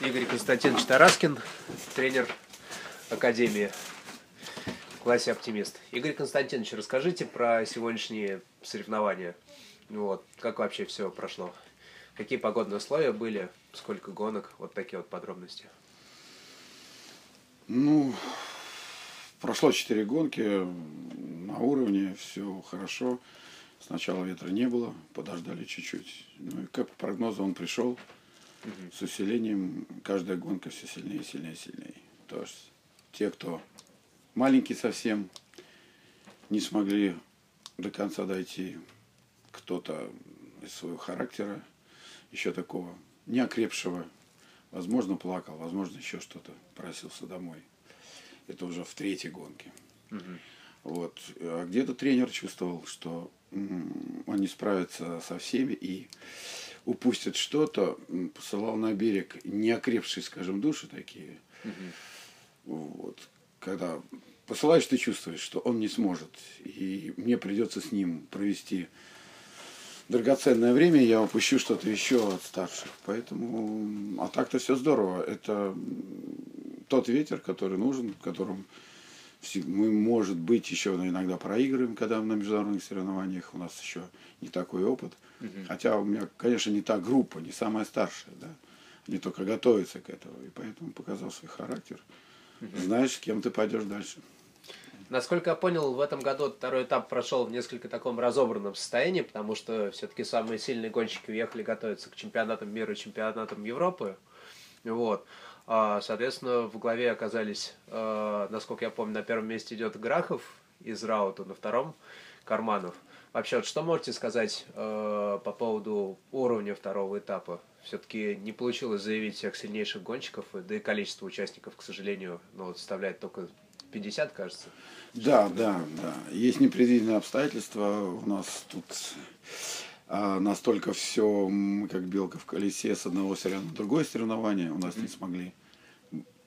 Игорь Константинович Тараскин, тренер Академии в классе «Оптимист». Игорь Константинович, расскажите про сегодняшние соревнования. Вот, как вообще все прошло? Какие погодные условия были? Сколько гонок? Вот такие вот подробности. Ну, прошло четыре гонки на уровне, все хорошо. Сначала ветра не было, подождали чуть-чуть. Ну и как по прогнозу он пришел угу. с усилением. Каждая гонка все сильнее, сильнее, сильнее. То есть те, кто маленький совсем, не смогли до конца дойти. Кто-то из своего характера, еще такого неокрепшего, возможно, плакал, возможно, еще что-то, просился домой. Это уже в третьей гонке. Угу. Вот. А где-то тренер чувствовал, что он не справится со всеми и упустит что-то, посылал на берег неокрепшие, скажем, души такие. Угу. Вот. Когда посылаешь, ты чувствуешь, что он не сможет. И мне придется с ним провести драгоценное время, я упущу что-то еще от старших. Поэтому, а так-то все здорово. Это тот ветер, который нужен, в котором мы, может быть, еще иногда проигрываем, когда на международных соревнованиях у нас еще не такой опыт. Угу. Хотя у меня, конечно, не та группа, не самая старшая, да. Не только готовится к этому. И поэтому показал свой характер. Угу. Знаешь, с кем ты пойдешь дальше. Насколько я понял, в этом году второй этап прошел в несколько таком разобранном состоянии, потому что все-таки самые сильные гонщики уехали готовиться к чемпионатам мира и чемпионатам Европы. Вот. А, соответственно, в главе оказались, а, насколько я помню, на первом месте идет Грахов из Рауту, на втором Карманов. Вообще, вот что можете сказать а, по поводу уровня второго этапа? Все-таки не получилось заявить всех сильнейших гонщиков, да и количество участников, к сожалению, ну, вот составляет только 50, кажется. Да, да, да. Есть непредвиденные обстоятельства. У нас тут а настолько все, мы как белка в колесе, с одного соревнования на другое соревнование у нас mm-hmm. не смогли.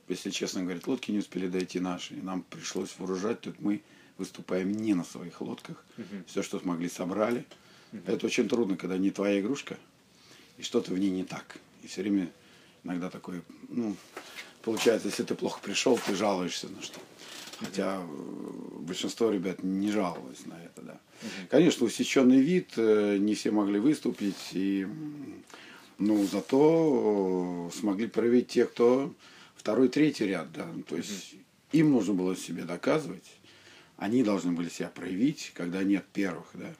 Если честно говорить, лодки не успели дойти наши. И нам пришлось вооружать. Тут мы выступаем не на своих лодках. Mm-hmm. Все, что смогли, собрали. Mm-hmm. Это очень трудно, когда не твоя игрушка, и что-то в ней не так. И все время иногда такое, ну, получается, если ты плохо пришел, ты жалуешься на что. Хотя э, большинство ребят не жаловалось на это, да. Конечно, усеченный вид, э, не все могли выступить, и, ну, зато э, смогли проявить те, кто второй, третий ряд, да. То есть им нужно было себе доказывать, они должны были себя проявить, когда нет первых, да.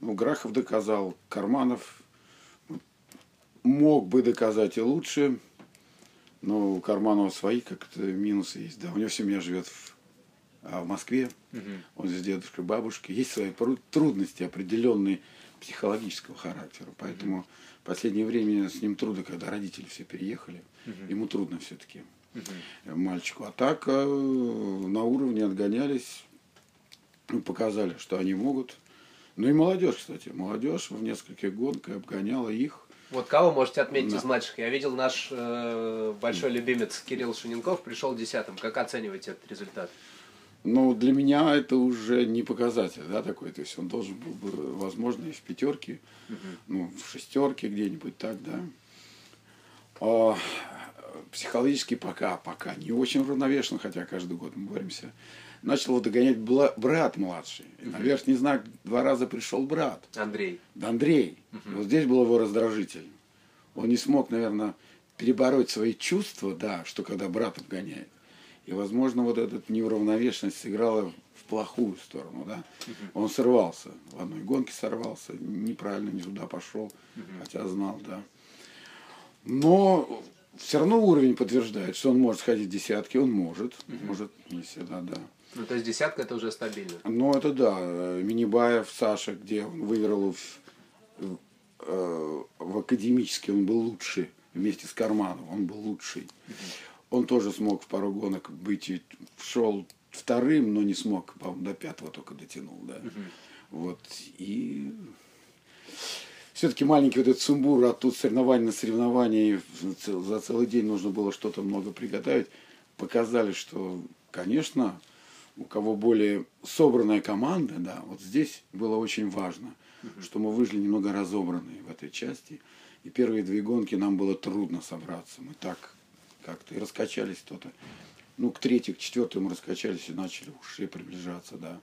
Ну, Грахов доказал, Карманов мог бы доказать и лучше, но у Карманова свои как-то минусы есть, да. У него семья живет в а в Москве, угу. он здесь дедушка, бабушка, есть свои трудности определенные психологического характера. Поэтому в последнее время с ним трудно, когда родители все переехали, ему трудно все-таки мальчику. А так э, на уровне отгонялись, ну, показали, что они могут. Ну и молодежь, кстати, молодежь в нескольких гонках обгоняла их. Вот кого можете отметить да. из младших? Я видел наш э, большой любимец Кирилл Шуненков пришел десятым. Как оцениваете этот результат? Но для меня это уже не показатель, да, такой. То есть он должен был бы, возможно, и в пятерке, угу. ну, в шестерке где-нибудь так, да. А, психологически пока, пока не очень равновешен, хотя каждый год мы боремся. Начал его догонять брат младший. И на верхний знак два раза пришел брат. Андрей. Да, Андрей. Угу. Вот здесь был его раздражитель. Он не смог, наверное, перебороть свои чувства, да, что когда брат обгоняет. И, возможно, вот эта неуравновешенность сыграла в плохую сторону. Да? Он сорвался. В одной гонке сорвался, неправильно не туда пошел, хотя знал, да. Но все равно уровень подтверждает, что он может ходить в десятки, он может, может не всегда, да. Ну, то есть десятка это уже стабильно. Ну, это да. Минибаев, Саша, где он выиграл в, в, э, в академический, он был лучший вместе с Карманом, он был лучший. Угу он тоже смог в пару гонок быть, шел вторым, но не смог, по-моему, до пятого только дотянул, да. Угу. Вот, и все-таки маленький вот этот сумбур, а тут соревнования на соревнования, за целый день нужно было что-то много приготовить, показали, что, конечно, у кого более собранная команда, да, вот здесь было очень важно, угу. что мы вышли немного разобранные в этой части, И первые две гонки нам было трудно собраться. Мы так как-то и раскачались кто-то. Ну, к третьей, к четвертой мы раскачались и начали уже приближаться, да.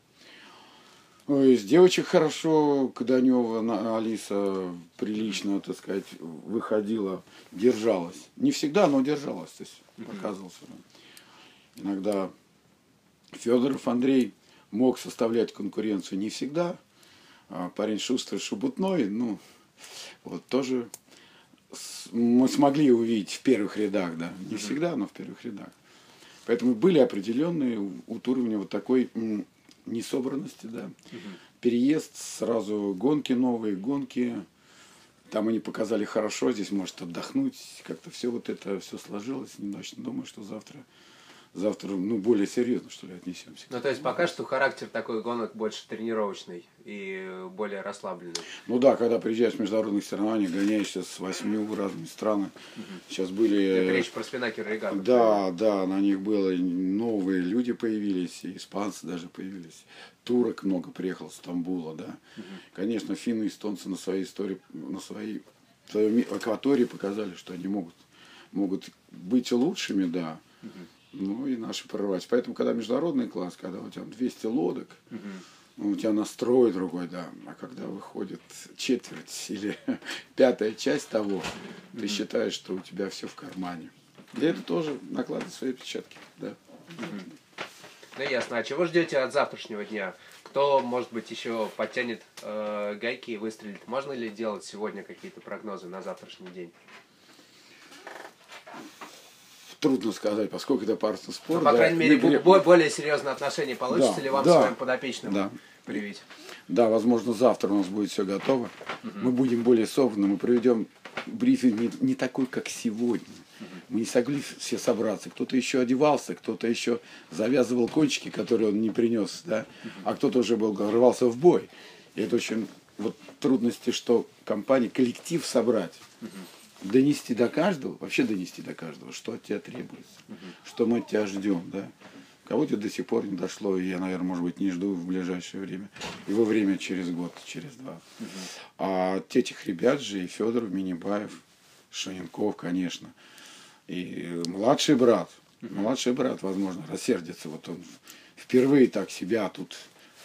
Ой, с девочек хорошо, Каданева Алиса прилично, так сказать, выходила, держалась. Не всегда, но держалась, то есть показывался. Иногда Федоров Андрей мог составлять конкуренцию не всегда. А парень шустрый, шубутной, ну, вот тоже мы смогли увидеть в первых рядах, да. Не всегда, но в первых рядах. Поэтому были определенные от уровня вот такой несобранности, да. Переезд, сразу гонки новые, гонки. Там они показали хорошо, здесь может отдохнуть. Как-то все вот это все сложилось. Немножко думаю, что завтра завтра ну, более серьезно, что ли, отнесемся. Ну, то есть пока что характер такой гонок больше тренировочный и более расслабленный. Ну да, когда приезжаешь в международных соревнованиях, гоняешься с восьми разными странами. Угу. Сейчас были... Это речь про спинакер регату. Да, да, на них было новые люди появились, испанцы даже появились. Турок много приехал с Стамбула, да. Угу. Конечно, финны и эстонцы на своей истории, на своей, в своей акватории показали, что они могут, могут быть лучшими, да. Угу ну и наши прорвать. Поэтому, когда международный класс, когда у тебя 200 лодок, угу. ну, у тебя настрой другой, да. А когда выходит четверть или пятая часть того, угу. ты считаешь, что у тебя все в кармане. И это тоже накладывает свои отпечатки, да. Угу. Ну ясно. А чего ждете от завтрашнего дня? Кто, может быть, еще подтянет э, гайки и выстрелит? Можно ли делать сегодня какие-то прогнозы на завтрашний день? Трудно сказать, поскольку это спорт. Ну, по крайней да, мере, мы... более серьезное отношение получится да, ли вам да, своим подопечным да. привить? Да, возможно, завтра у нас будет все готово. Угу. Мы будем более собраны, мы проведем брифинг не, не такой, как сегодня. Угу. Мы не смогли все собраться. Кто-то еще одевался, кто-то еще завязывал кончики, которые он не принес, да? угу. а кто-то уже был, рвался в бой. И это очень вот трудности, что компания, коллектив собрать. Угу донести до каждого, вообще донести до каждого, что от тебя требуется, угу. что мы от тебя ждем, да. Кого-то до сих пор не дошло, и я, наверное, может быть, не жду в ближайшее время. Во время через год, через два. Угу. А от этих ребят же и Федоров, Минибаев, Шаненков, конечно. И младший брат, угу. младший брат, возможно, рассердится. Вот он впервые так себя тут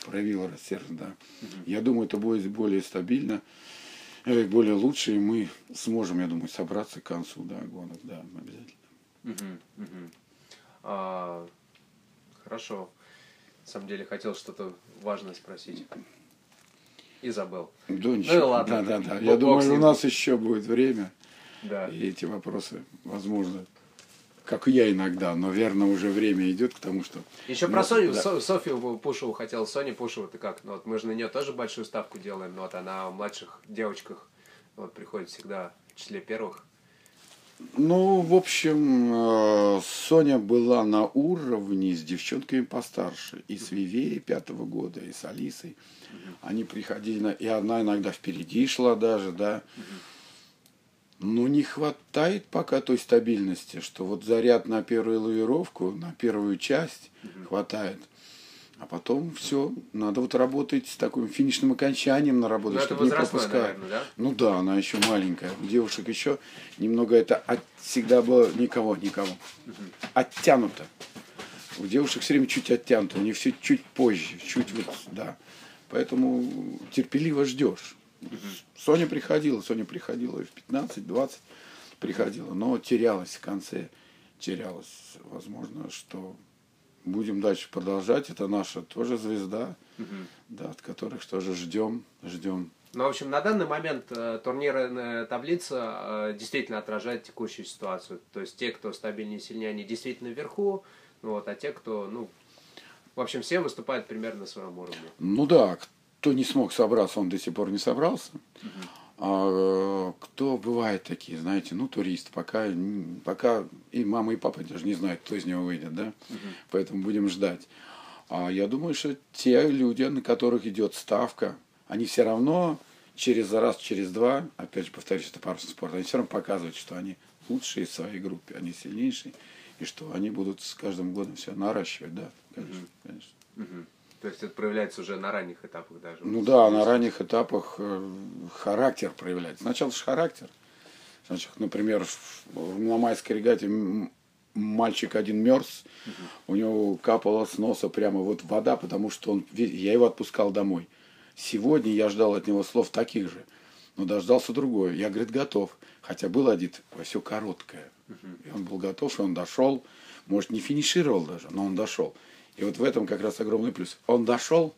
проявил рассердие, да. Угу. Я думаю, это будет более стабильно. Э, более лучше, и мы сможем, я думаю, собраться к концу да, гонок, да, обязательно. Угу, угу. А, хорошо. На самом деле хотел что-то важное спросить. И забыл. Да. Ну и ладно. Да, да, да. Я думаю, у нас еще будет время. Да. И эти вопросы, возможно, как и я иногда, но верно уже время идет к тому, что... Еще ну, про Соню, да. Со, Софию Пушеву хотел. Соня Пушева, ты как? Ну, вот мы же на нее тоже большую ставку делаем, но вот она в младших девочках вот, приходит всегда в числе первых. Ну, в общем, э, Соня была на уровне с девчонками постарше. И с Вивеей пятого года, и с Алисой. Они приходили, и одна иногда впереди шла даже, да. Но не хватает пока той стабильности, что вот заряд на первую лавировку, на первую часть угу. хватает. А потом все, надо вот работать с таким финишным окончанием на работу, Но чтобы не пропускать. Наверное, да? Ну да, она еще маленькая. У девушек еще немного это от, всегда было никого, никого. Угу. Оттянуто. У девушек все время чуть оттянуто, у них все чуть позже, чуть вот, да. Поэтому терпеливо ждешь. Соня приходила, Соня приходила и в 15-20 приходила, но терялась в конце, терялась. Возможно, что будем дальше продолжать. Это наша тоже звезда, угу. да, от которых тоже ждем, ждем. Ну, в общем, на данный момент э, турнирная таблица э, действительно отражает текущую ситуацию. То есть те, кто стабильнее и сильнее, они действительно вверху, вот, а те, кто, ну, в общем, все выступают примерно на своем уровне. Ну да, кто не смог собраться, он до сих пор не собрался. А, кто бывает такие, знаете, ну, турист, пока, пока и мама, и папа даже не знают, кто из него выйдет, да, uh-huh. поэтому будем ждать. А я думаю, что те люди, на которых идет ставка, они все равно через раз, через два, опять же повторюсь, это парусный спорт, они все равно показывают, что они лучшие в своей группе, они сильнейшие, и что они будут с каждым годом все наращивать, да, конечно, uh-huh. конечно. Uh-huh. То есть это проявляется уже на ранних этапах даже? Ну да, на ранних этапах э, характер проявляется. Сначала же характер. Значит, например, на майской регате мальчик один мерз, у него капала с носа прямо вот вода, потому что он, я его отпускал домой. Сегодня я ждал от него слов таких же, но дождался другое. Я, говорит, готов. Хотя было одет все короткое. И он был готов, и он дошел. Может, не финишировал даже, но он дошел. И вот в этом как раз огромный плюс. Он дошел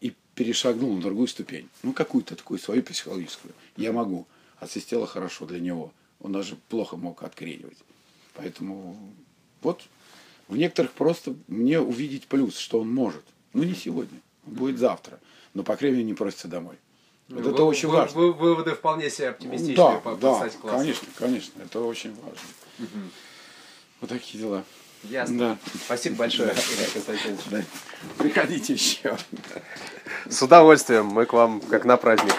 и перешагнул на другую ступень. Ну, какую-то такую свою психологическую. Я могу. Освистело хорошо для него. Он даже плохо мог откренивать. Поэтому вот в некоторых просто мне увидеть плюс, что он может. Ну, не сегодня. Он будет завтра. Но, по крайней мере, не просится домой. Вот вы, это очень вы, важно. Вы, выводы вполне себе оптимистичные да, по, да, конечно, конечно. Это очень важно. Угу. Вот такие дела. Ясно. Да. Спасибо большое, Константинович. Да. Приходите еще. С удовольствием. Мы к вам как на праздник.